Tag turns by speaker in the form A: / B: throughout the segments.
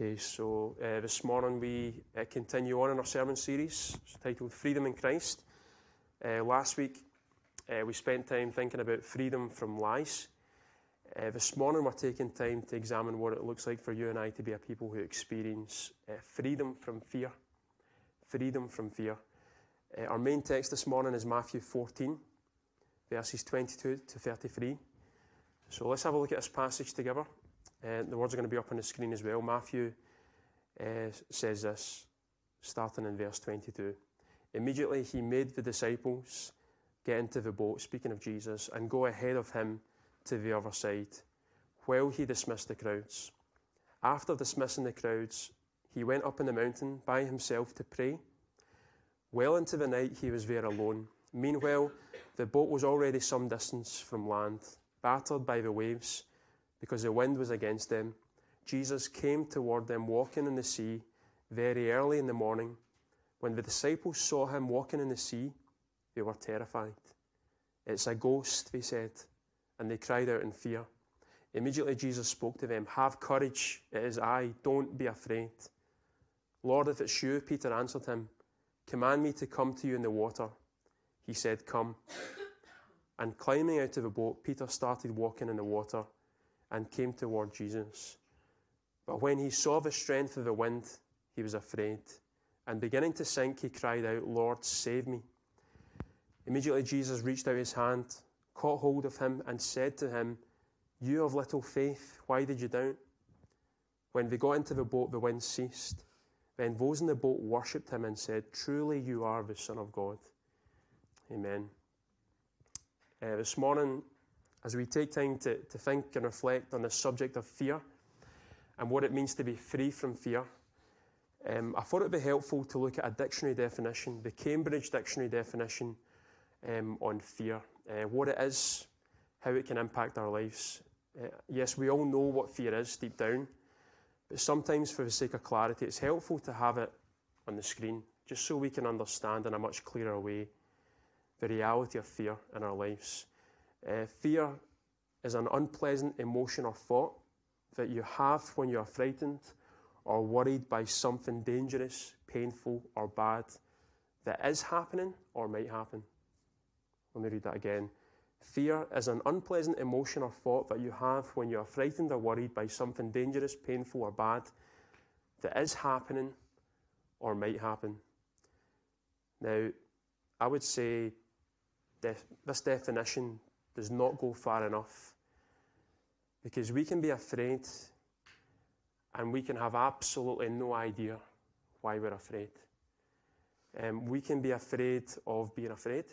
A: Okay, so uh, this morning we uh, continue on in our sermon series titled Freedom in Christ. Uh, last week uh, we spent time thinking about freedom from lies. Uh, this morning we're taking time to examine what it looks like for you and I to be a people who experience uh, freedom from fear. Freedom from fear. our main text this morning is Matthew 14, verses 22 to 33. So let's have a look at this passage together. Uh, the words are going to be up on the screen as well. Matthew uh, says this, starting in verse 22. Immediately he made the disciples get into the boat, speaking of Jesus, and go ahead of him to the other side, while he dismissed the crowds. After dismissing the crowds, he went up in the mountain by himself to pray. Well into the night he was there alone. Meanwhile, the boat was already some distance from land, battered by the waves because the wind was against them, Jesus came toward them walking in the sea very early in the morning. When the disciples saw him walking in the sea, they were terrified. It's a ghost, they said, and they cried out in fear. Immediately Jesus spoke to them, Have courage, it is I, don't be afraid. Lord, if it's you, Peter answered him, Command me to come to you in the water. He said, Come. And climbing out of the boat, Peter started walking in the water and came toward Jesus. But when he saw the strength of the wind, he was afraid. And beginning to sink, he cried out, Lord, save me. Immediately Jesus reached out his hand, caught hold of him, and said to him, You of little faith, why did you doubt? When they got into the boat, the wind ceased. Then those in the boat worshipped him and said, Truly you are the Son of God. Amen. Uh, this morning, as we take time to, to think and reflect on the subject of fear and what it means to be free from fear, um, I thought it would be helpful to look at a dictionary definition, the Cambridge Dictionary definition um, on fear, uh, what it is, how it can impact our lives. Uh, yes, we all know what fear is deep down, but sometimes, for the sake of clarity, it's helpful to have it on the screen just so we can understand in a much clearer way the reality of fear in our lives. Uh, fear is an unpleasant emotion or thought that you have when you are frightened or worried by something dangerous, painful, or bad that is happening or might happen. Let me read that again. Fear is an unpleasant emotion or thought that you have when you are frightened or worried by something dangerous, painful, or bad that is happening or might happen. Now, I would say this definition does not go far enough. Because we can be afraid and we can have absolutely no idea why we're afraid. Um, we can be afraid of being afraid.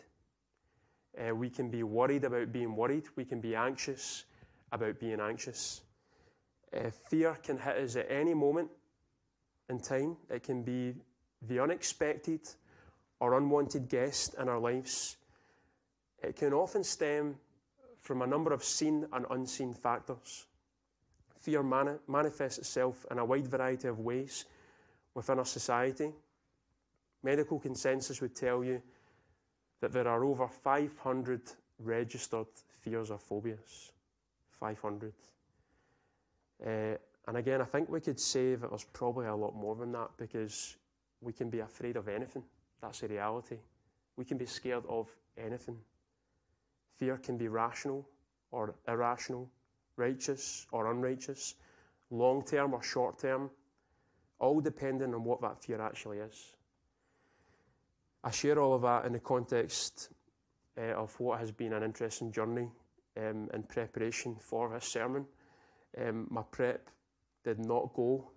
A: Uh, we can be worried about being worried. We can be anxious about being anxious. Uh, fear can hit us at any moment in time. It can be the unexpected or unwanted guest in our lives. It can often stem from a number of seen and unseen factors. Fear mani- manifests itself in a wide variety of ways within our society. Medical consensus would tell you that there are over 500 registered fears or phobias. 500. Uh, and again, I think we could say that there's probably a lot more than that because we can be afraid of anything. That's the reality. We can be scared of anything. Fear can be rational or irrational, righteous or unrighteous, long term or short term, all depending on what that fear actually is. I share all of that in the context uh, of what has been an interesting journey um, in preparation for this sermon. Um, my prep did not go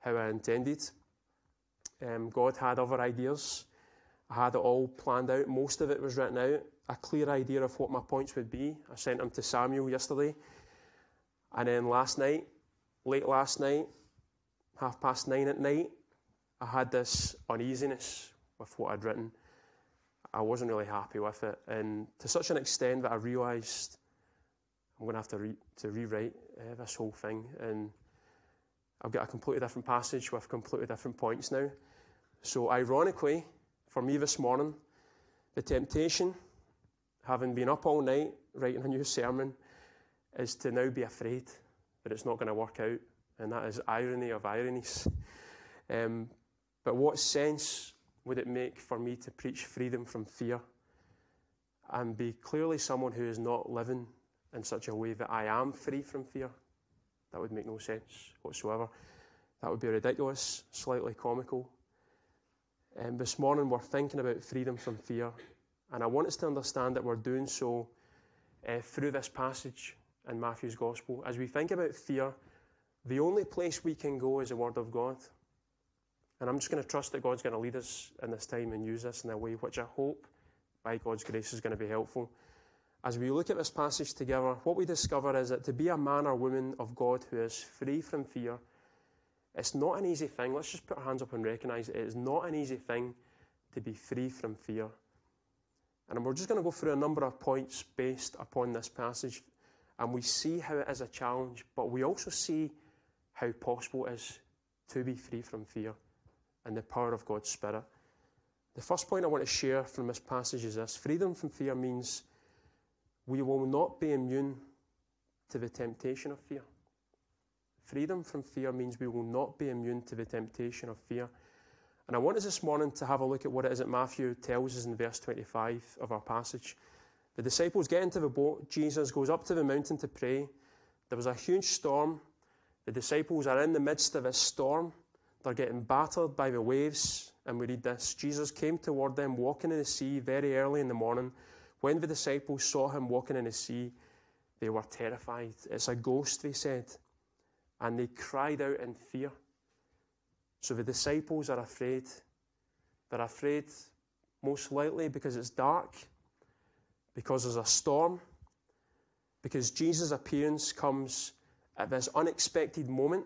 A: how I intended. Um, God had other ideas. I had it all planned out. Most of it was written out a clear idea of what my points would be. I sent them to Samuel yesterday. And then last night, late last night, half past nine at night, I had this uneasiness with what I'd written. I wasn't really happy with it. And to such an extent that I realised I'm going to have to, re- to rewrite uh, this whole thing. And I've got a completely different passage with completely different points now. So, ironically, for me this morning, the temptation having been up all night writing a new sermon, is to now be afraid that it's not going to work out and that is irony of ironies. Um, but what sense would it make for me to preach freedom from fear and be clearly someone who is not living in such a way that I am free from fear? That would make no sense whatsoever. That would be ridiculous, slightly comical. Um, this morning we're thinking about freedom from fear, and I want us to understand that we're doing so uh, through this passage in Matthew's Gospel. As we think about fear, the only place we can go is the Word of God. And I'm just going to trust that God's going to lead us in this time and use us in a way which I hope, by God's grace, is going to be helpful. As we look at this passage together, what we discover is that to be a man or woman of God who is free from fear, it's not an easy thing. Let's just put our hands up and recognize it is not an easy thing to be free from fear. And we're just going to go through a number of points based upon this passage, and we see how it is a challenge, but we also see how possible it is to be free from fear and the power of God's Spirit. The first point I want to share from this passage is this freedom from fear means we will not be immune to the temptation of fear. Freedom from fear means we will not be immune to the temptation of fear. And I want us this morning to have a look at what it is that Matthew tells us in verse 25 of our passage. The disciples get into the boat. Jesus goes up to the mountain to pray. There was a huge storm. The disciples are in the midst of a storm. They're getting battered by the waves. And we read this Jesus came toward them walking in the sea very early in the morning. When the disciples saw him walking in the sea, they were terrified. It's a ghost, they said. And they cried out in fear. So the disciples are afraid. They're afraid most likely because it's dark, because there's a storm, because Jesus' appearance comes at this unexpected moment.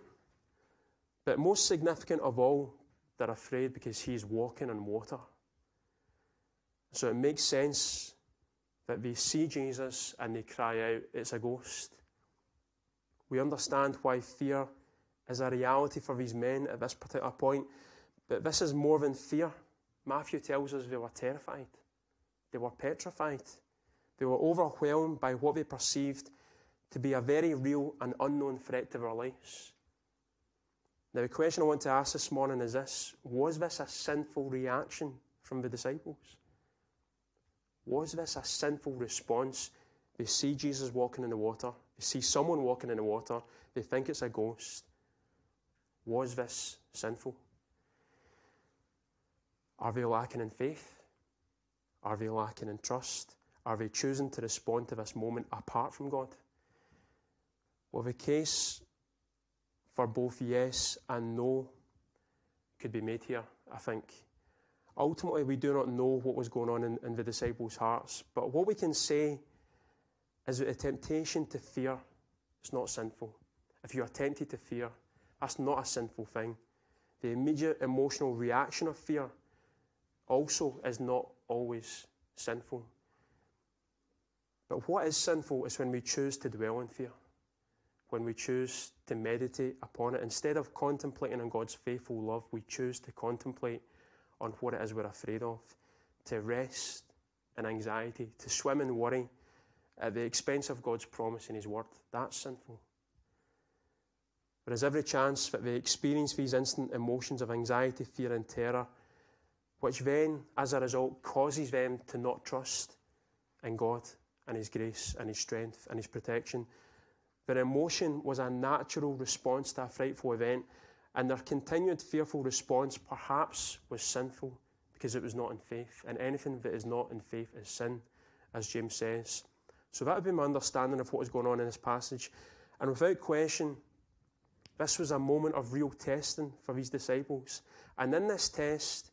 A: But most significant of all, they're afraid because he's walking on water. So it makes sense that they see Jesus and they cry out, It's a ghost. We understand why fear is a reality for these men at this particular point, but this is more than fear. Matthew tells us they were terrified, they were petrified, they were overwhelmed by what they perceived to be a very real and unknown threat to their lives. Now, the question I want to ask this morning is this Was this a sinful reaction from the disciples? Was this a sinful response? They see Jesus walking in the water, they see someone walking in the water, they think it's a ghost. Was this sinful? Are they lacking in faith? Are they lacking in trust? Are they choosing to respond to this moment apart from God? Well, the case for both yes and no could be made here, I think. Ultimately, we do not know what was going on in, in the disciples' hearts, but what we can say is that the temptation to fear is not sinful. If you are tempted to fear, that's not a sinful thing. The immediate emotional reaction of fear also is not always sinful. But what is sinful is when we choose to dwell in fear, when we choose to meditate upon it. Instead of contemplating on God's faithful love, we choose to contemplate on what it is we're afraid of, to rest in anxiety, to swim in worry at the expense of God's promise and His Word. That's sinful. There is every chance that they experience these instant emotions of anxiety, fear, and terror, which then, as a result, causes them to not trust in God and His grace and His strength and His protection. Their emotion was a natural response to a frightful event, and their continued fearful response perhaps was sinful because it was not in faith. And anything that is not in faith is sin, as James says. So that would be my understanding of what is going on in this passage. And without question, this was a moment of real testing for these disciples. And in this test,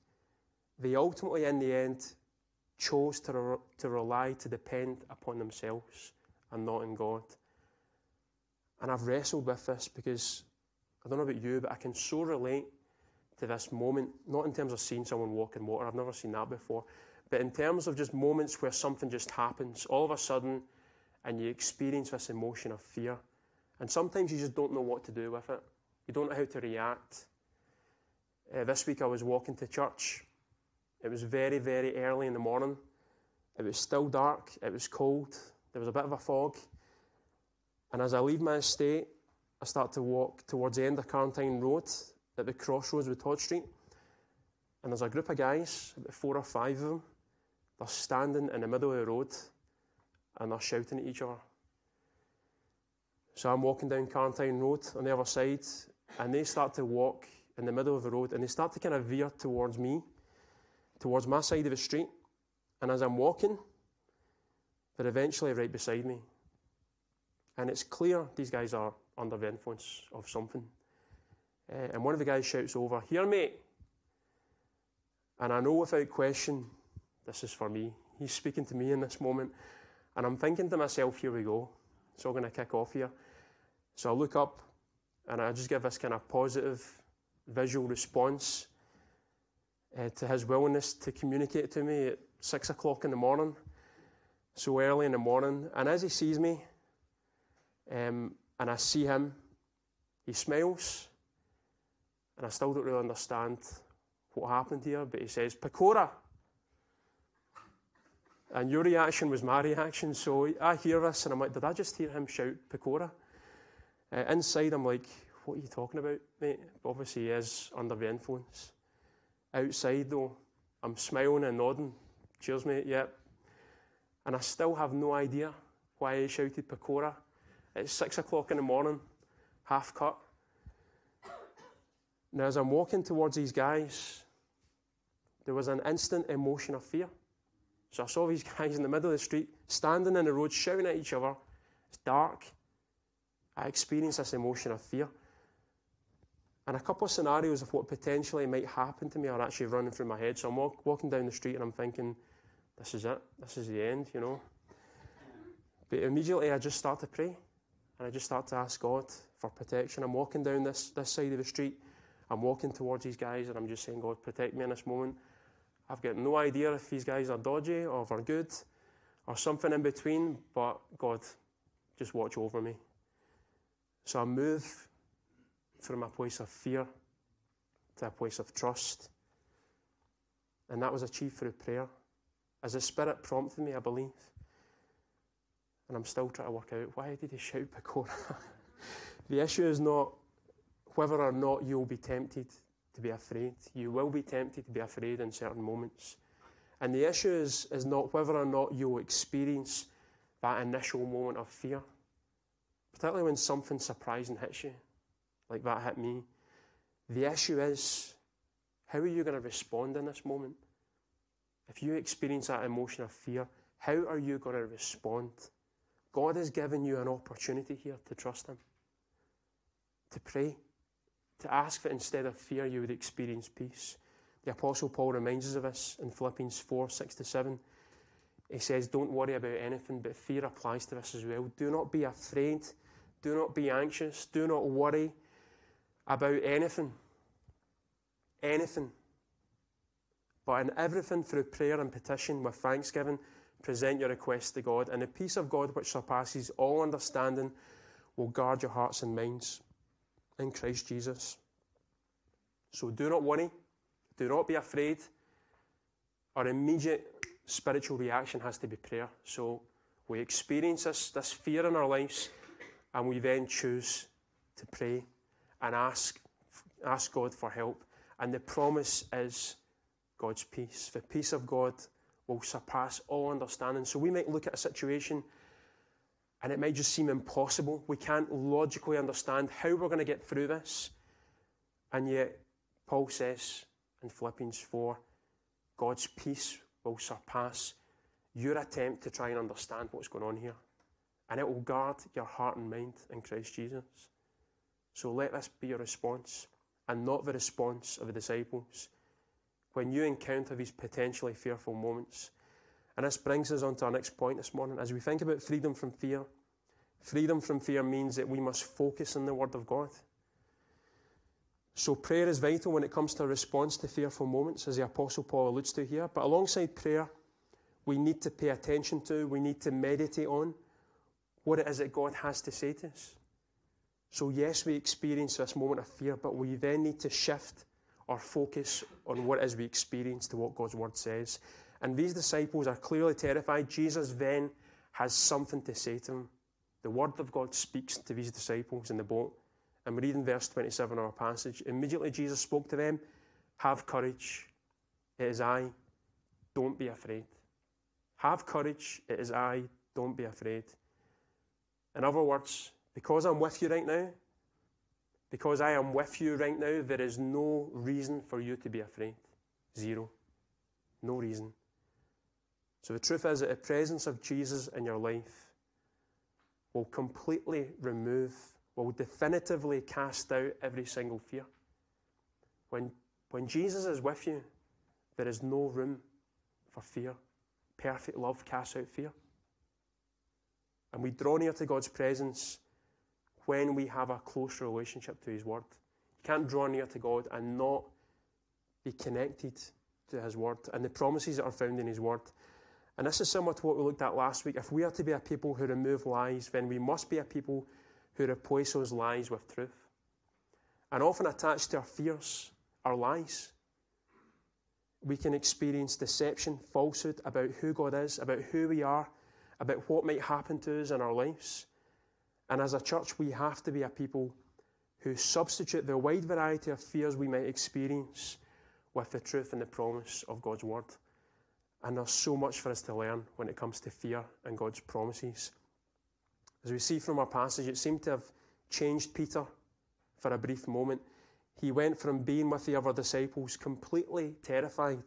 A: they ultimately, in the end, chose to, re- to rely, to depend upon themselves and not in God. And I've wrestled with this because I don't know about you, but I can so relate to this moment, not in terms of seeing someone walk in water, I've never seen that before, but in terms of just moments where something just happens all of a sudden and you experience this emotion of fear. And sometimes you just don't know what to do with it. You don't know how to react. Uh, this week I was walking to church. It was very, very early in the morning. It was still dark. It was cold. There was a bit of a fog. And as I leave my estate, I start to walk towards the end of Carntyne Road at the crossroads with Todd Street. And there's a group of guys, about four or five of them, they're standing in the middle of the road and they're shouting at each other. So I'm walking down Carntyne Road on the other side, and they start to walk in the middle of the road and they start to kind of veer towards me, towards my side of the street. And as I'm walking, they're eventually right beside me. And it's clear these guys are under the influence of something. Uh, and one of the guys shouts over, Here, mate. And I know without question, this is for me. He's speaking to me in this moment. And I'm thinking to myself, Here we go. It's all going to kick off here. So I look up and I just give this kind of positive visual response uh, to his willingness to communicate to me at six o'clock in the morning, so early in the morning. And as he sees me, um, and I see him, he smiles, and I still don't really understand what happened here, but he says, Pecora. And your reaction was my reaction, so I hear this, and I'm like, did I just hear him shout Pecora? Uh, inside, I'm like, what are you talking about, mate? But obviously, he is under the influence. Outside, though, I'm smiling and nodding. Cheers, mate, yep. And I still have no idea why he shouted Pecora. It's six o'clock in the morning, half cut. Now, as I'm walking towards these guys, there was an instant emotion of fear. So I saw these guys in the middle of the street, standing in the road, shouting at each other. It's dark. I experienced this emotion of fear. And a couple of scenarios of what potentially might happen to me are actually running through my head. So I'm walk, walking down the street and I'm thinking, this is it. This is the end, you know. But immediately I just start to pray. And I just start to ask God for protection. I'm walking down this, this side of the street. I'm walking towards these guys and I'm just saying, God, protect me in this moment. I've got no idea if these guys are dodgy or if they're good or something in between, but God, just watch over me. So I move from a place of fear to a place of trust. And that was achieved through prayer. As the Spirit prompted me, I believe. And I'm still trying to work out why did he shout Pecora? the issue is not whether or not you'll be tempted to be afraid. You will be tempted to be afraid in certain moments. And the issue is, is not whether or not you'll experience that initial moment of fear, particularly when something surprising hits you like that hit me. The issue is, how are you going to respond in this moment? If you experience that emotion of fear, how are you going to respond? God has given you an opportunity here to trust Him, to pray, to ask that instead of fear you would experience peace. The Apostle Paul reminds us of this in Philippians 4 6 to 7. He says, Don't worry about anything, but fear applies to this as well. Do not be afraid. Do not be anxious. Do not worry about anything. Anything. But in everything through prayer and petition with thanksgiving, present your requests to God, and the peace of God which surpasses all understanding will guard your hearts and minds in Christ Jesus. So do not worry, do not be afraid. Our immediate spiritual reaction has to be prayer. So we experience this, this fear in our lives, and we then choose to pray and ask, ask God for help. And the promise is God's peace. The peace of God will surpass all understanding. So we might look at a situation and it might just seem impossible. We can't logically understand how we're going to get through this. And yet, Paul says in Philippians 4 God's peace will surpass your attempt to try and understand what's going on here. And it will guard your heart and mind in Christ Jesus. So let this be your response and not the response of the disciples when you encounter these potentially fearful moments. And this brings us on to our next point this morning. As we think about freedom from fear, freedom from fear means that we must focus on the Word of God. So prayer is vital when it comes to a response to fearful moments, as the Apostle Paul alludes to here. But alongside prayer, we need to pay attention to, we need to meditate on what it is that God has to say to us. So, yes, we experience this moment of fear, but we then need to shift our focus on what it is we experience to what God's word says. And these disciples are clearly terrified. Jesus then has something to say to them. The word of God speaks to these disciples in the boat, I'm reading verse 27 of our passage. Immediately Jesus spoke to them Have courage, it is I, don't be afraid. Have courage, it is I, don't be afraid. In other words, because I'm with you right now, because I am with you right now, there is no reason for you to be afraid. Zero. No reason. So the truth is that the presence of Jesus in your life will completely remove, will definitively cast out every single fear. When, when Jesus is with you, there is no room for fear. Perfect love casts out fear. And we draw near to God's presence when we have a close relationship to His Word. You can't draw near to God and not be connected to His Word and the promises that are found in His Word. And this is similar to what we looked at last week. If we are to be a people who remove lies, then we must be a people who replace those lies with truth. And often attached to our fears are lies. We can experience deception, falsehood about who God is, about who we are, about what might happen to us in our lives. And as a church, we have to be a people who substitute the wide variety of fears we might experience with the truth and the promise of God's Word. And there's so much for us to learn when it comes to fear and God's promises. As we see from our passage, it seemed to have changed Peter for a brief moment. He went from being with the other disciples completely terrified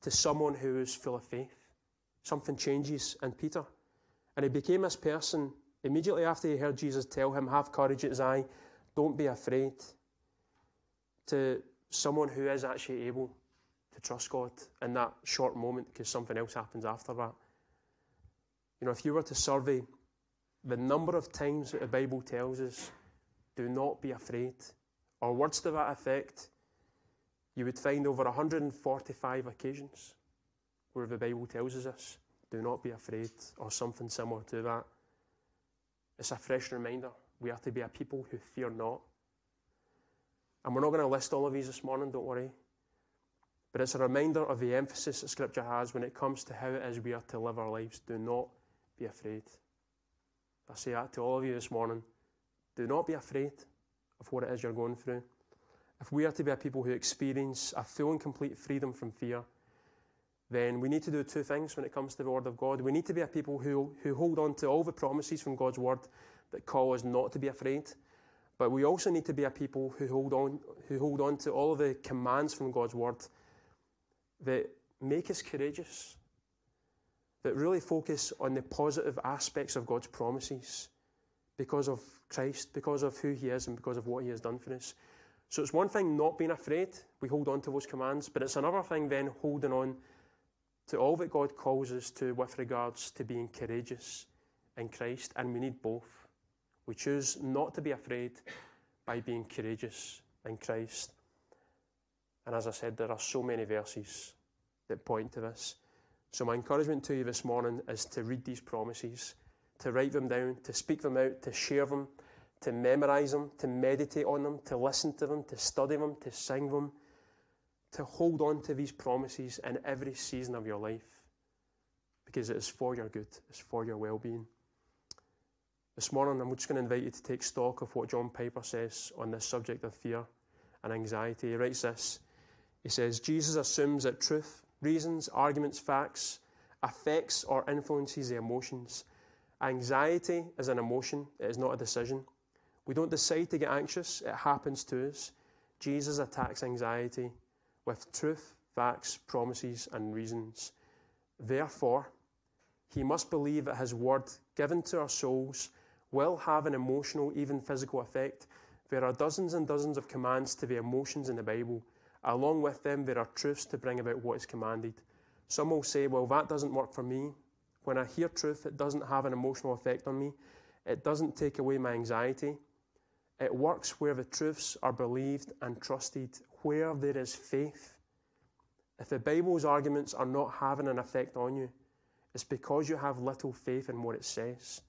A: to someone who was full of faith. Something changes in Peter. And he became this person immediately after he heard Jesus tell him, Have courage, it's I, don't be afraid, to someone who is actually able to trust God in that short moment because something else happens after that. You know, if you were to survey the number of times that the Bible tells us, do not be afraid, or words to that effect, you would find over 145 occasions where the Bible tells us this, do not be afraid, or something similar to that. It's a fresh reminder we are to be a people who fear not. And we're not going to list all of these this morning, don't worry. But it's a reminder of the emphasis that Scripture has when it comes to how it is we are to live our lives. Do not be afraid. I say that to all of you this morning. Do not be afraid of what it is you're going through. If we are to be a people who experience a full and complete freedom from fear, then we need to do two things when it comes to the Word of God. We need to be a people who, who hold on to all the promises from God's Word that call us not to be afraid. But we also need to be a people who hold on, who hold on to all of the commands from God's Word that make us courageous, that really focus on the positive aspects of God's promises because of Christ, because of who He is, and because of what He has done for us. So it's one thing not being afraid, we hold on to those commands, but it's another thing then holding on to all that God calls us to with regards to being courageous in Christ, and we need both. We choose not to be afraid by being courageous in Christ. And as I said, there are so many verses that point to this. So, my encouragement to you this morning is to read these promises, to write them down, to speak them out, to share them, to memorize them, to meditate on them, to listen to them, to study them, to sing them, to hold on to these promises in every season of your life because it is for your good, it's for your well being. This morning, I'm just going to invite you to take stock of what John Piper says on this subject of fear and anxiety. He writes this He says, Jesus assumes that truth, reasons, arguments, facts affects or influences the emotions. Anxiety is an emotion, it is not a decision. We don't decide to get anxious, it happens to us. Jesus attacks anxiety with truth, facts, promises, and reasons. Therefore, he must believe that his word given to our souls will have an emotional, even physical effect. There are dozens and dozens of commands to the emotions in the Bible. Along with them, there are truths to bring about what is commanded. Some will say, well, that doesn't work for me. When I hear truth, it doesn't have an emotional effect on me. It doesn't take away my anxiety. It works where the truths are believed and trusted, where there is faith. If the Bible's arguments are not having an effect on you, it's because you have little faith in what it says.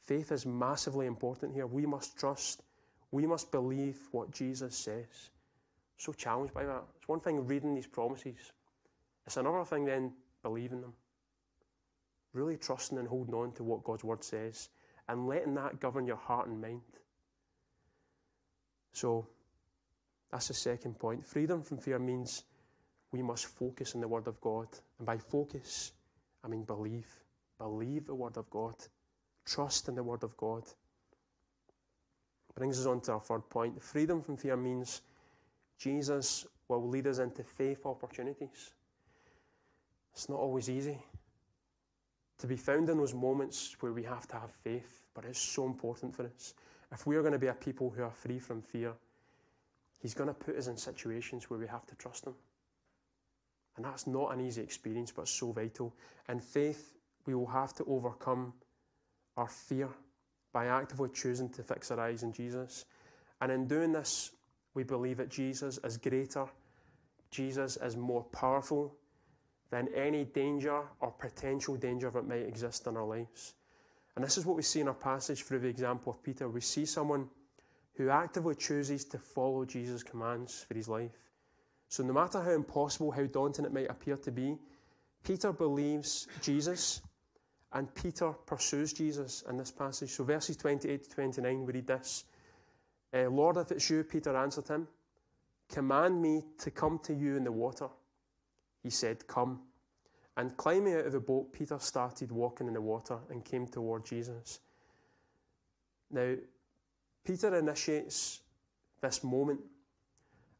A: Faith is massively important here. We must trust, we must believe what Jesus says. So challenged by that. It's one thing reading these promises, it's another thing then believing them. Really trusting and holding on to what God's word says and letting that govern your heart and mind. So that's the second point. Freedom from fear means we must focus on the Word of God. And by focus, I mean believe. Believe the Word of God. Trust in the Word of God. Brings us on to our third point. Freedom from fear means Jesus will lead us into faith opportunities. It's not always easy to be found in those moments where we have to have faith, but it's so important for us. If we are going to be a people who are free from fear, He's going to put us in situations where we have to trust Him. And that's not an easy experience, but so vital. In faith, we will have to overcome our fear by actively choosing to fix our eyes on Jesus. And in doing this, we believe that Jesus is greater, Jesus is more powerful than any danger or potential danger that might exist in our lives. And this is what we see in our passage through the example of Peter. We see someone who actively chooses to follow Jesus' commands for his life. So, no matter how impossible, how daunting it might appear to be, Peter believes Jesus and Peter pursues Jesus in this passage. So, verses 28 to 29, we read this uh, Lord, if it's you, Peter answered him, command me to come to you in the water. He said, Come. And climbing out of the boat, Peter started walking in the water and came toward Jesus. Now, Peter initiates this moment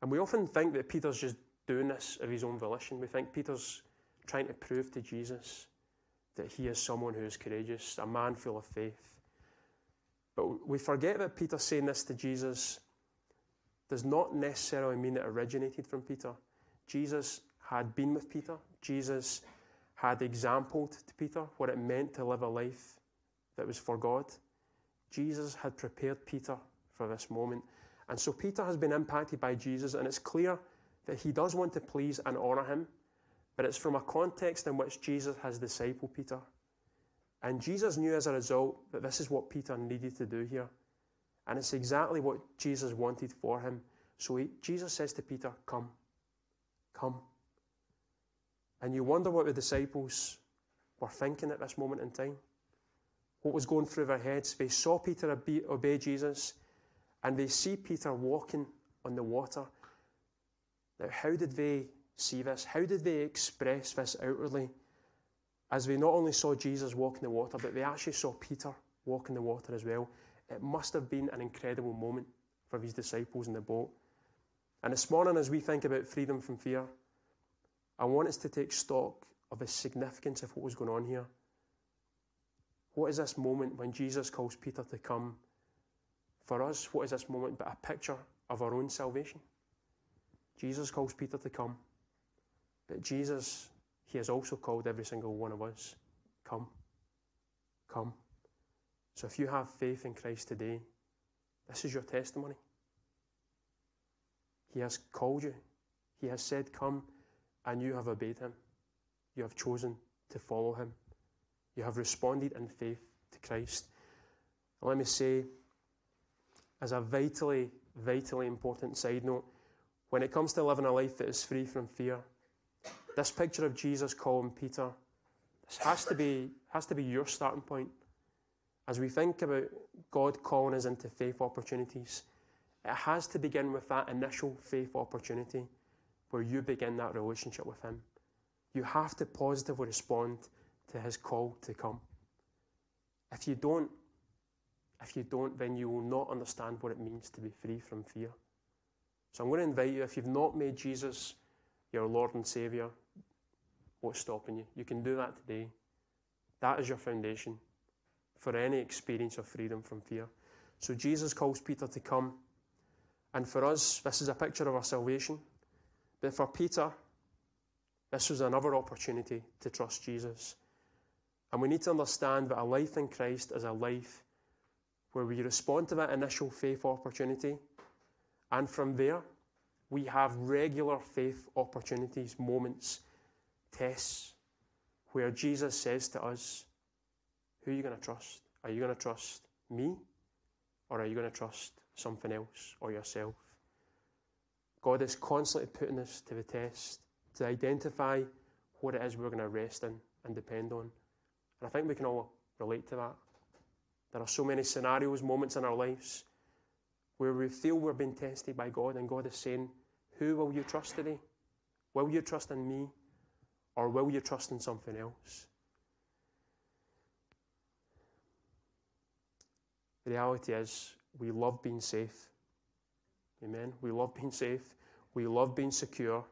A: and we often think that Peter's just doing this of his own volition. We think Peter's trying to prove to Jesus that he is someone who is courageous, a man full of faith. But we forget that Peter saying this to Jesus does not necessarily mean it originated from Peter. Jesus had been with Peter. Jesus had exampled to Peter what it meant to live a life that was for God. Jesus had prepared Peter for this moment. And so Peter has been impacted by Jesus, and it's clear that he does want to please and honour him, but it's from a context in which Jesus has discipled Peter. And Jesus knew as a result that this is what Peter needed to do here. And it's exactly what Jesus wanted for him. So he, Jesus says to Peter, Come, come. And you wonder what the disciples were thinking at this moment in time. What was going through their heads. They saw Peter obey Jesus and they see Peter walking on the water. Now, how did they see this? How did they express this outwardly? As they not only saw Jesus walk in the water, but they actually saw Peter walk in the water as well. It must have been an incredible moment for these disciples in the boat. And this morning, as we think about freedom from fear, I want us to take stock of the significance of what was going on here. What is this moment when Jesus calls Peter to come for us, what is this moment but a picture of our own salvation? Jesus calls Peter to come, but Jesus, he has also called every single one of us, come, come. So if you have faith in Christ today, this is your testimony. He has called you, He has said, Come, and you have obeyed Him. You have chosen to follow Him. You have responded in faith to Christ. And let me say, as a vitally, vitally important side note, when it comes to living a life that is free from fear, this picture of Jesus calling Peter, this has to be, has to be your starting point. As we think about God calling us into faith opportunities, it has to begin with that initial faith opportunity where you begin that relationship with Him. You have to positively respond to His call to come. If you don't, if you don't, then you will not understand what it means to be free from fear. So I'm going to invite you, if you've not made Jesus your Lord and Saviour, what's stopping you? You can do that today. That is your foundation for any experience of freedom from fear. So Jesus calls Peter to come. And for us, this is a picture of our salvation. But for Peter, this was another opportunity to trust Jesus. And we need to understand that a life in Christ is a life where we respond to that initial faith opportunity. And from there, we have regular faith opportunities, moments, tests, where Jesus says to us, Who are you going to trust? Are you going to trust me? Or are you going to trust something else or yourself? God is constantly putting us to the test to identify what it is we're going to rest in and depend on. And I think we can all relate to that. There are so many scenarios, moments in our lives where we feel we're being tested by God and God is saying, Who will you trust today? Will you trust in me or will you trust in something else? The reality is, we love being safe. Amen. We love being safe. We love being secure.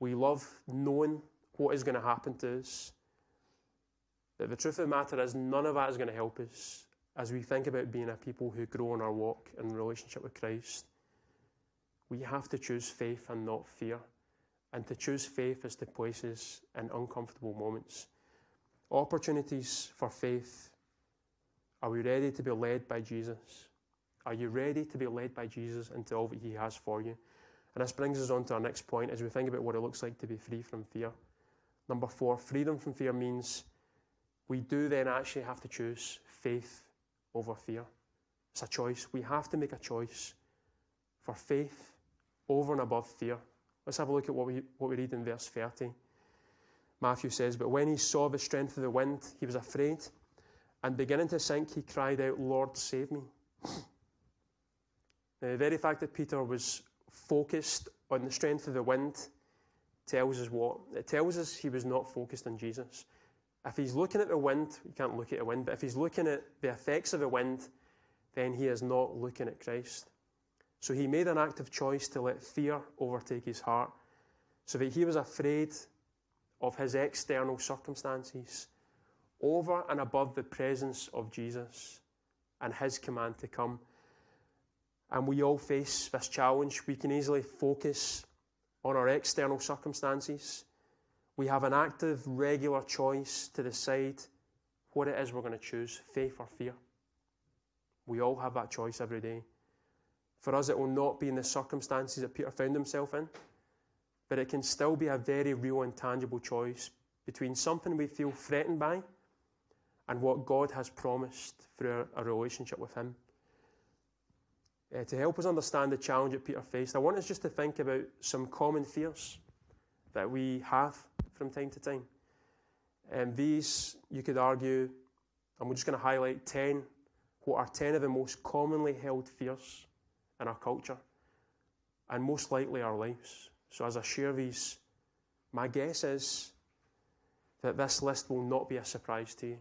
A: We love knowing what is going to happen to us. But the truth of the matter is, none of that is going to help us as we think about being a people who grow in our walk in relationship with Christ. We have to choose faith and not fear. And to choose faith as to place us in uncomfortable moments. Opportunities for faith. Are we ready to be led by Jesus? Are you ready to be led by Jesus into all that He has for you? And this brings us on to our next point as we think about what it looks like to be free from fear. Number four, freedom from fear means we do then actually have to choose faith over fear. It's a choice. We have to make a choice for faith over and above fear. Let's have a look at what we, what we read in verse 30. Matthew says, But when he saw the strength of the wind, he was afraid, and beginning to sink, he cried out, Lord, save me. the very fact that Peter was focused on the strength of the wind tells us what? It tells us he was not focused on Jesus. If he's looking at the wind, you can't look at the wind, but if he's looking at the effects of the wind, then he is not looking at Christ. So he made an active choice to let fear overtake his heart, so that he was afraid of his external circumstances over and above the presence of Jesus and his command to come. And we all face this challenge. We can easily focus on our external circumstances we have an active, regular choice to decide what it is we're going to choose faith or fear. We all have that choice every day. For us, it will not be in the circumstances that Peter found himself in, but it can still be a very real and tangible choice between something we feel threatened by and what God has promised through a relationship with Him. Uh, to help us understand the challenge that Peter faced, I want us just to think about some common fears that we have from time to time. And these, you could argue, and we're just going to highlight 10, what are 10 of the most commonly held fears in our culture, and most likely our lives. So, as I share these, my guess is that this list will not be a surprise to you.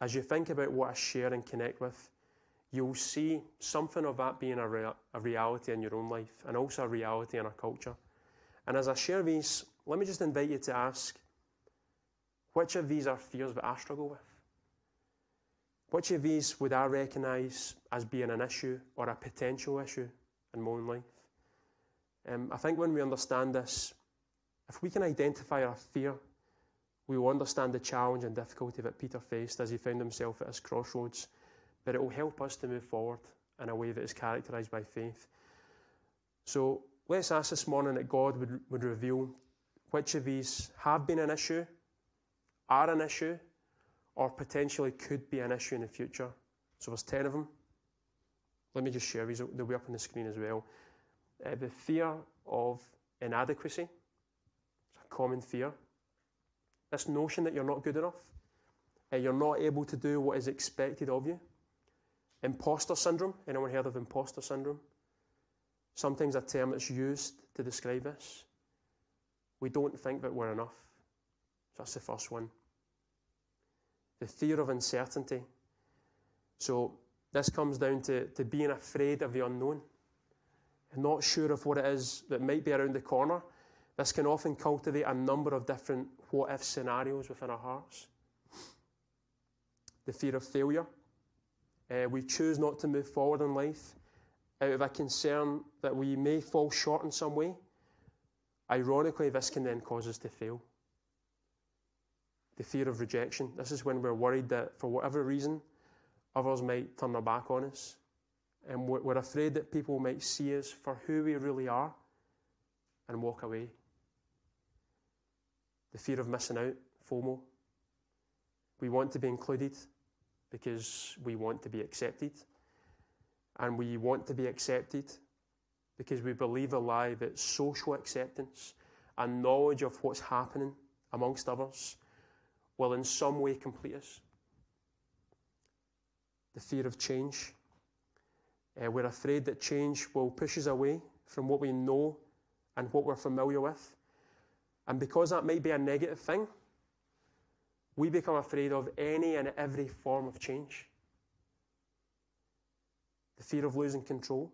A: As you think about what I share and connect with, you'll see something of that being a, rea- a reality in your own life and also a reality in our culture. And as I share these, let me just invite you to ask which of these are fears that I struggle with? Which of these would I recognise as being an issue or a potential issue in my own life? Um, I think when we understand this, if we can identify our fear, we will understand the challenge and difficulty that Peter faced as he found himself at his crossroads. But it will help us to move forward in a way that is characterised by faith. So let's ask this morning that God would, would reveal which of these have been an issue, are an issue, or potentially could be an issue in the future. So there's 10 of them. Let me just share these, they'll be up on the screen as well. Uh, the fear of inadequacy, it's a common fear. This notion that you're not good enough, uh, you're not able to do what is expected of you. Imposter syndrome, anyone heard of imposter syndrome? Sometimes a term that's used to describe this. We don't think that we're enough. So that's the first one. The fear of uncertainty. So this comes down to, to being afraid of the unknown, and not sure of what it is that might be around the corner. This can often cultivate a number of different what if scenarios within our hearts. The fear of failure. Uh, we choose not to move forward in life out of a concern that we may fall short in some way Ironically, this can then cause us to fail. The fear of rejection. This is when we're worried that for whatever reason, others might turn their back on us. And we're afraid that people might see us for who we really are and walk away. The fear of missing out, FOMO. We want to be included because we want to be accepted. And we want to be accepted because we believe a lie that social acceptance and knowledge of what's happening amongst others will in some way complete us. The fear of change. Uh, we're afraid that change will push us away from what we know and what we're familiar with. And because that might be a negative thing, we become afraid of any and every form of change. The fear of losing control.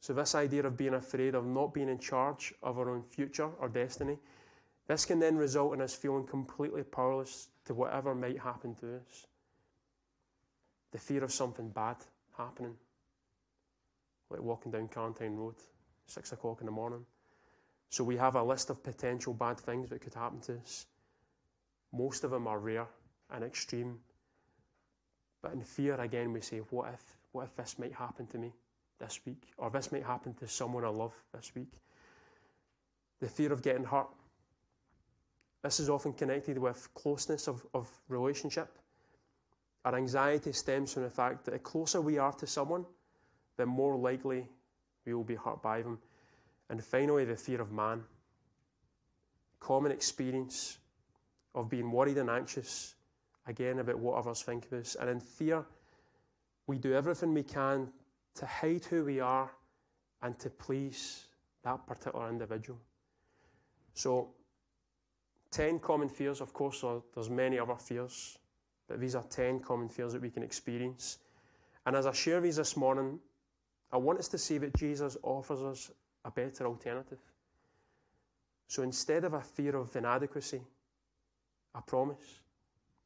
A: So, this idea of being afraid of not being in charge of our own future or destiny, this can then result in us feeling completely powerless to whatever might happen to us. The fear of something bad happening, like walking down Carntyne Road, six o'clock in the morning. So we have a list of potential bad things that could happen to us. Most of them are rare and extreme. But in fear, again, we say, what if? What if this might happen to me this week? Or this might happen to someone I love this week? The fear of getting hurt. This is often connected with closeness of, of relationship. Our anxiety stems from the fact that the closer we are to someone, the more likely we will be hurt by them. And finally, the fear of man. Common experience of being worried and anxious, again, about what others think of us. And in fear, we do everything we can to hide who we are and to please that particular individual. So, 10 common fears, of course, there's many other fears, but these are 10 common fears that we can experience. And as I share these this morning, I want us to see that Jesus offers us a better alternative. So instead of a fear of inadequacy, a promise.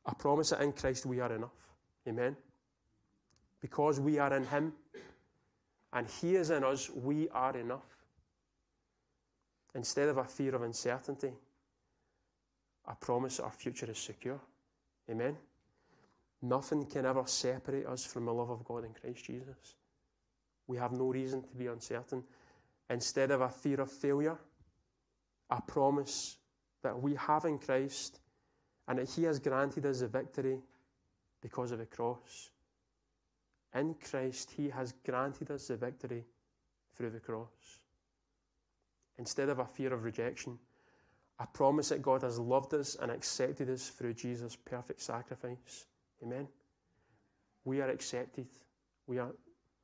A: A promise that in Christ we are enough. Amen. Because we are in Him and He is in us, we are enough. Instead of a fear of uncertainty, a promise our future is secure. Amen. Nothing can ever separate us from the love of God in Christ Jesus. We have no reason to be uncertain instead of a fear of failure, a promise that we have in Christ and that He has granted us the victory because of the cross. In Christ, He has granted us the victory through the cross. Instead of a fear of rejection, a promise that God has loved us and accepted us through Jesus' perfect sacrifice. Amen. We are accepted. We, are,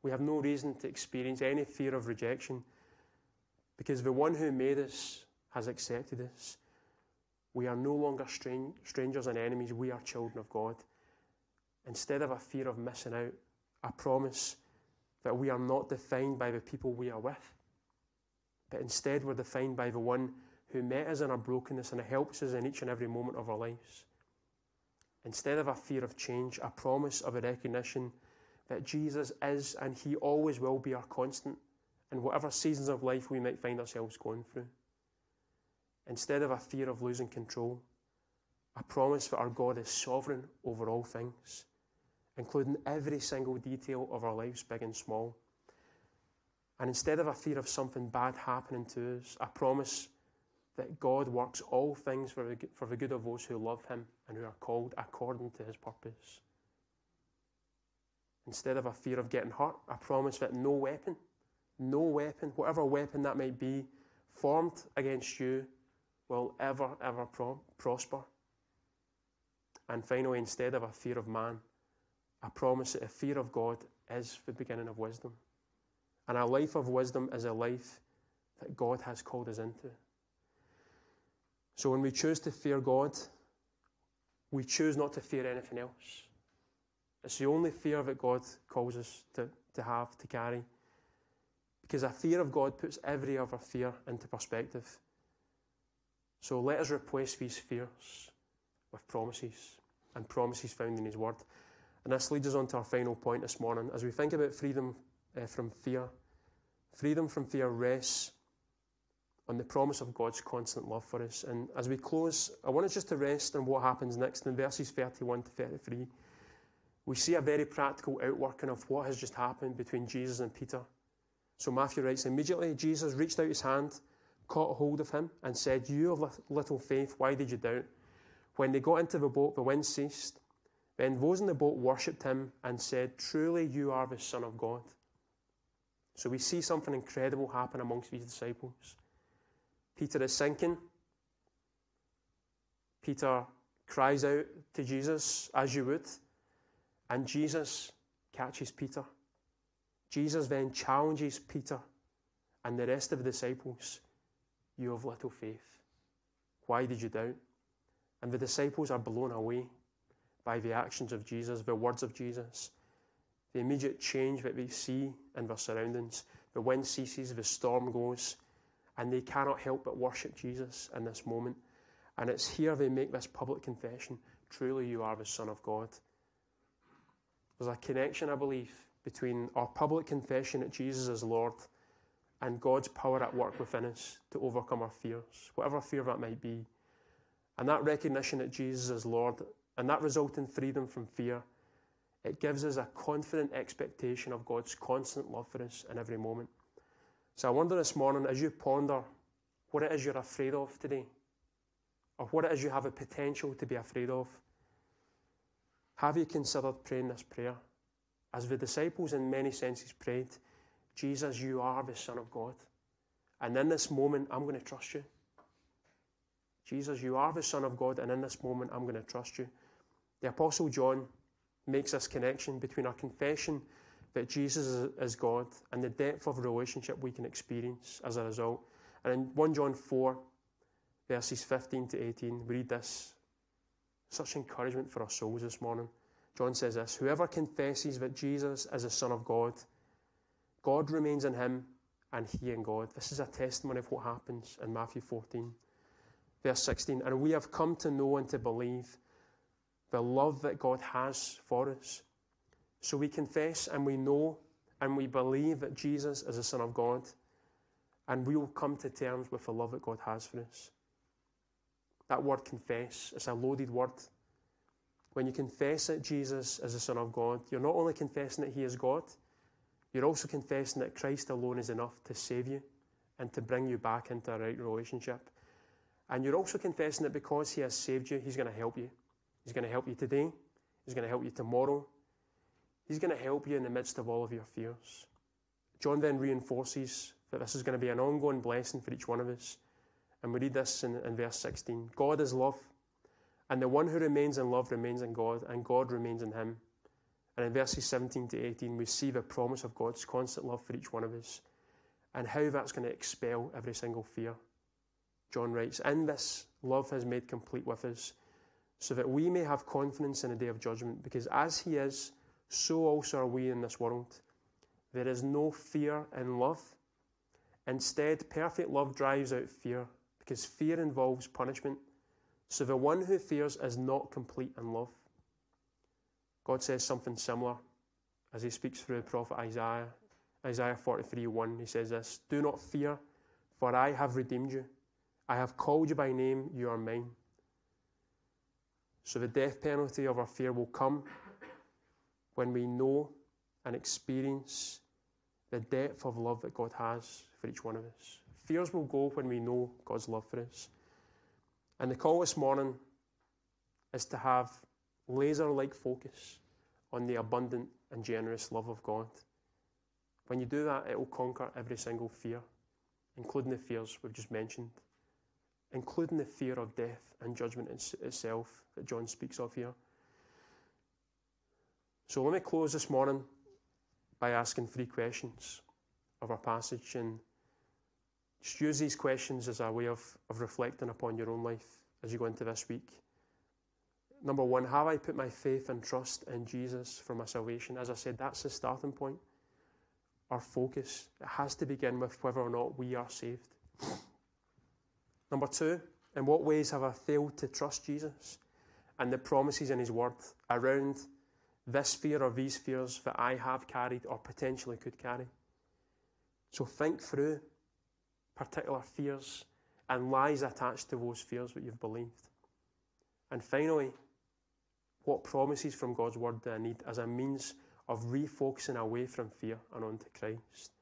A: we have no reason to experience any fear of rejection because the one who made us has accepted us. We are no longer stran- strangers and enemies, we are children of God. Instead of a fear of missing out, a promise that we are not defined by the people we are with, but instead we're defined by the one who met us in our brokenness and helps us in each and every moment of our lives. Instead of a fear of change, a promise of a recognition that Jesus is and He always will be our constant in whatever seasons of life we might find ourselves going through. Instead of a fear of losing control, a promise that our God is sovereign over all things, including every single detail of our lives, big and small. And instead of a fear of something bad happening to us, a promise that God works all things for the, for the good of those who love Him and who are called according to His purpose. Instead of a fear of getting hurt, I promise that no weapon no weapon, whatever weapon that might be, formed against you will ever, ever pro- prosper. And finally, instead of a fear of man, I promise that a fear of God is the beginning of wisdom. And a life of wisdom is a life that God has called us into. So when we choose to fear God, we choose not to fear anything else. It's the only fear that God calls us to, to have, to carry. Because a fear of God puts every other fear into perspective. So let us replace these fears with promises and promises found in His Word. And this leads us on to our final point this morning. As we think about freedom uh, from fear, freedom from fear rests on the promise of God's constant love for us. And as we close, I want us just to rest on what happens next in verses 31 to 33. We see a very practical outworking of what has just happened between Jesus and Peter. So Matthew writes, Immediately Jesus reached out his hand, caught hold of him, and said, You of little faith, why did you doubt? When they got into the boat, the wind ceased. Then those in the boat worshipped him and said, Truly you are the Son of God. So we see something incredible happen amongst these disciples. Peter is sinking. Peter cries out to Jesus, as you would, and Jesus catches Peter. Jesus then challenges Peter and the rest of the disciples You have little faith. Why did you doubt? And the disciples are blown away by the actions of Jesus, the words of Jesus, the immediate change that they see in their surroundings. The wind ceases, the storm goes, and they cannot help but worship Jesus in this moment. And it's here they make this public confession truly, you are the Son of God. There's a connection, I believe, between our public confession that Jesus is Lord and God's power at work within us to overcome our fears, whatever fear that might be. And that recognition that Jesus is Lord and that resulting freedom from fear, it gives us a confident expectation of God's constant love for us in every moment. So I wonder this morning, as you ponder what it is you're afraid of today, or what it is you have a potential to be afraid of, have you considered praying this prayer? As the disciples, in many senses, prayed, Jesus, you are the Son of God. And in this moment, I'm going to trust you. Jesus, you are the Son of God, and in this moment, I'm going to trust you. The Apostle John makes this connection between our confession that Jesus is God and the depth of relationship we can experience as a result. And in 1 John 4, verses 15 to 18, we read this. Such encouragement for our souls this morning. John says this Whoever confesses that Jesus is the Son of God, God remains in him and he in God. This is a testimony of what happens in Matthew 14, verse 16. And we have come to know and to believe the love that God has for us. So we confess and we know and we believe that Jesus is the Son of God, and we will come to terms with the love that God has for us. That word confess is a loaded word. When you confess that Jesus is the Son of God, you're not only confessing that He is God, you're also confessing that Christ alone is enough to save you and to bring you back into a right relationship. And you're also confessing that because He has saved you, He's going to help you. He's going to help you today, He's going to help you tomorrow, He's going to help you in the midst of all of your fears. John then reinforces that this is going to be an ongoing blessing for each one of us. And we read this in, in verse 16 God is love, and the one who remains in love remains in God, and God remains in him. And in verses 17 to 18, we see the promise of God's constant love for each one of us and how that's going to expel every single fear. John writes, In this, love has made complete with us, so that we may have confidence in the day of judgment, because as He is, so also are we in this world. There is no fear in love. Instead, perfect love drives out fear, because fear involves punishment. So the one who fears is not complete in love. God says something similar as he speaks through the prophet Isaiah. Isaiah 43 1, he says this Do not fear, for I have redeemed you. I have called you by name, you are mine. So the death penalty of our fear will come when we know and experience the depth of love that God has for each one of us. Fears will go when we know God's love for us. And the call this morning is to have laser like focus on the abundant and generous love of God. When you do that, it will conquer every single fear, including the fears we've just mentioned, including the fear of death and judgment itself that John speaks of here. So let me close this morning by asking three questions of our passage and just use these questions as a way of, of reflecting upon your own life as you go into this week. Number one, have I put my faith and trust in Jesus for my salvation? As I said, that's the starting point. Our focus it has to begin with whether or not we are saved. Number two, in what ways have I failed to trust Jesus and the promises in His Word around this fear or these fears that I have carried or potentially could carry. So think through particular fears and lies attached to those fears that you've believed. And finally, what promises from God's word do I need as a means of refocusing away from fear and onto Christ?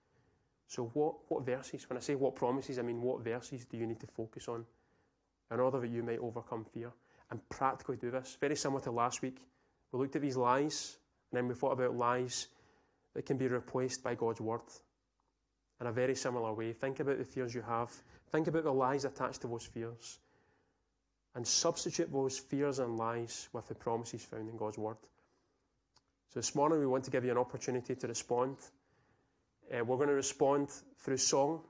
A: So, what, what verses, when I say what promises, I mean what verses do you need to focus on in order that you might overcome fear and practically do this? Very similar to last week we looked at these lies, and then we thought about lies that can be replaced by God's word. In a very similar way, think about the fears you have. Think about the lies attached to those fears. And substitute those fears and lies with the promises found in God's word. So this morning we want to give you an opportunity to respond uh, we're going to respond through song.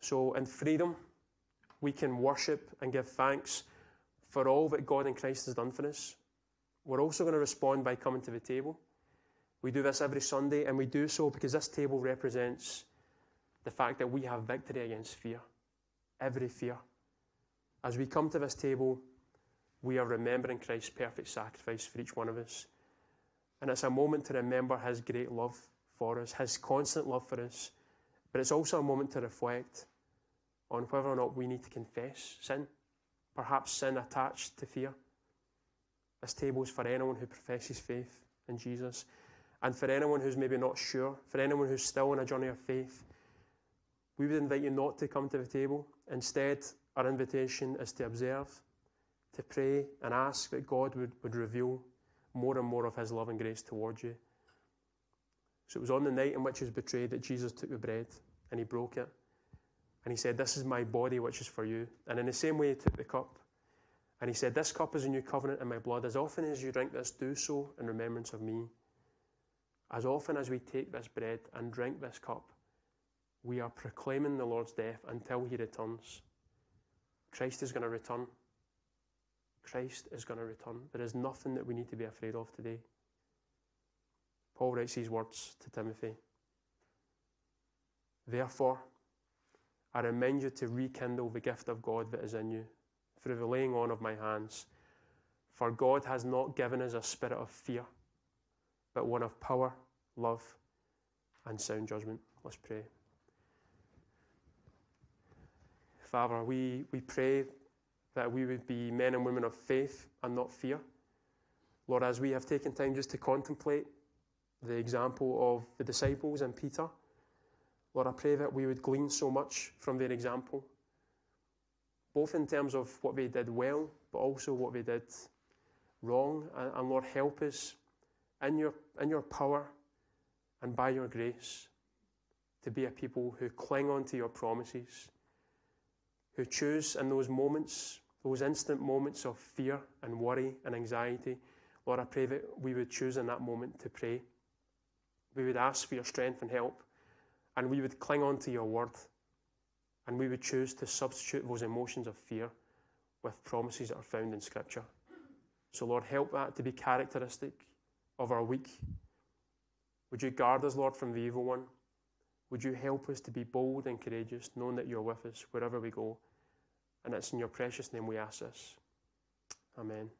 A: So, in freedom, we can worship and give thanks for all that God in Christ has done for us. We're also going to respond by coming to the table. We do this every Sunday, and we do so because this table represents the fact that we have victory against fear, every fear. As we come to this table, we are remembering Christ's perfect sacrifice for each one of us. And it's a moment to remember his great love for us, his constant love for us. But it's also a moment to reflect on whether or not we need to confess sin, perhaps sin attached to fear. This table is for anyone who professes faith in Jesus. And for anyone who's maybe not sure, for anyone who's still on a journey of faith, we would invite you not to come to the table. Instead, our invitation is to observe, to pray, and ask that God would, would reveal more and more of His love and grace towards you. So it was on the night in which he was betrayed that Jesus took the bread and he broke it. And he said, This is my body, which is for you. And in the same way, he took the cup. And he said, This cup is a new covenant in my blood. As often as you drink this, do so in remembrance of me. As often as we take this bread and drink this cup, we are proclaiming the Lord's death until he returns. Christ is going to return. Christ is going to return. There is nothing that we need to be afraid of today. Paul writes these words to Timothy Therefore, I remind you to rekindle the gift of God that is in you through the laying on of my hands. For God has not given us a spirit of fear, but one of power, love, and sound judgment. Let's pray. Father, we, we pray that we would be men and women of faith and not fear. Lord, as we have taken time just to contemplate the example of the disciples and Peter, Lord, I pray that we would glean so much from their example, both in terms of what they did well, but also what they did wrong. And, and Lord, help us in your, in your power and by your grace to be a people who cling on to your promises who choose in those moments, those instant moments of fear and worry and anxiety, Lord, I pray that we would choose in that moment to pray. We would ask for your strength and help, and we would cling on to your word, and we would choose to substitute those emotions of fear with promises that are found in Scripture. So, Lord, help that to be characteristic of our week. Would you guard us, Lord, from the evil one? Would you help us to be bold and courageous, knowing that you're with us wherever we go? And it's in your precious name we ask this. Amen.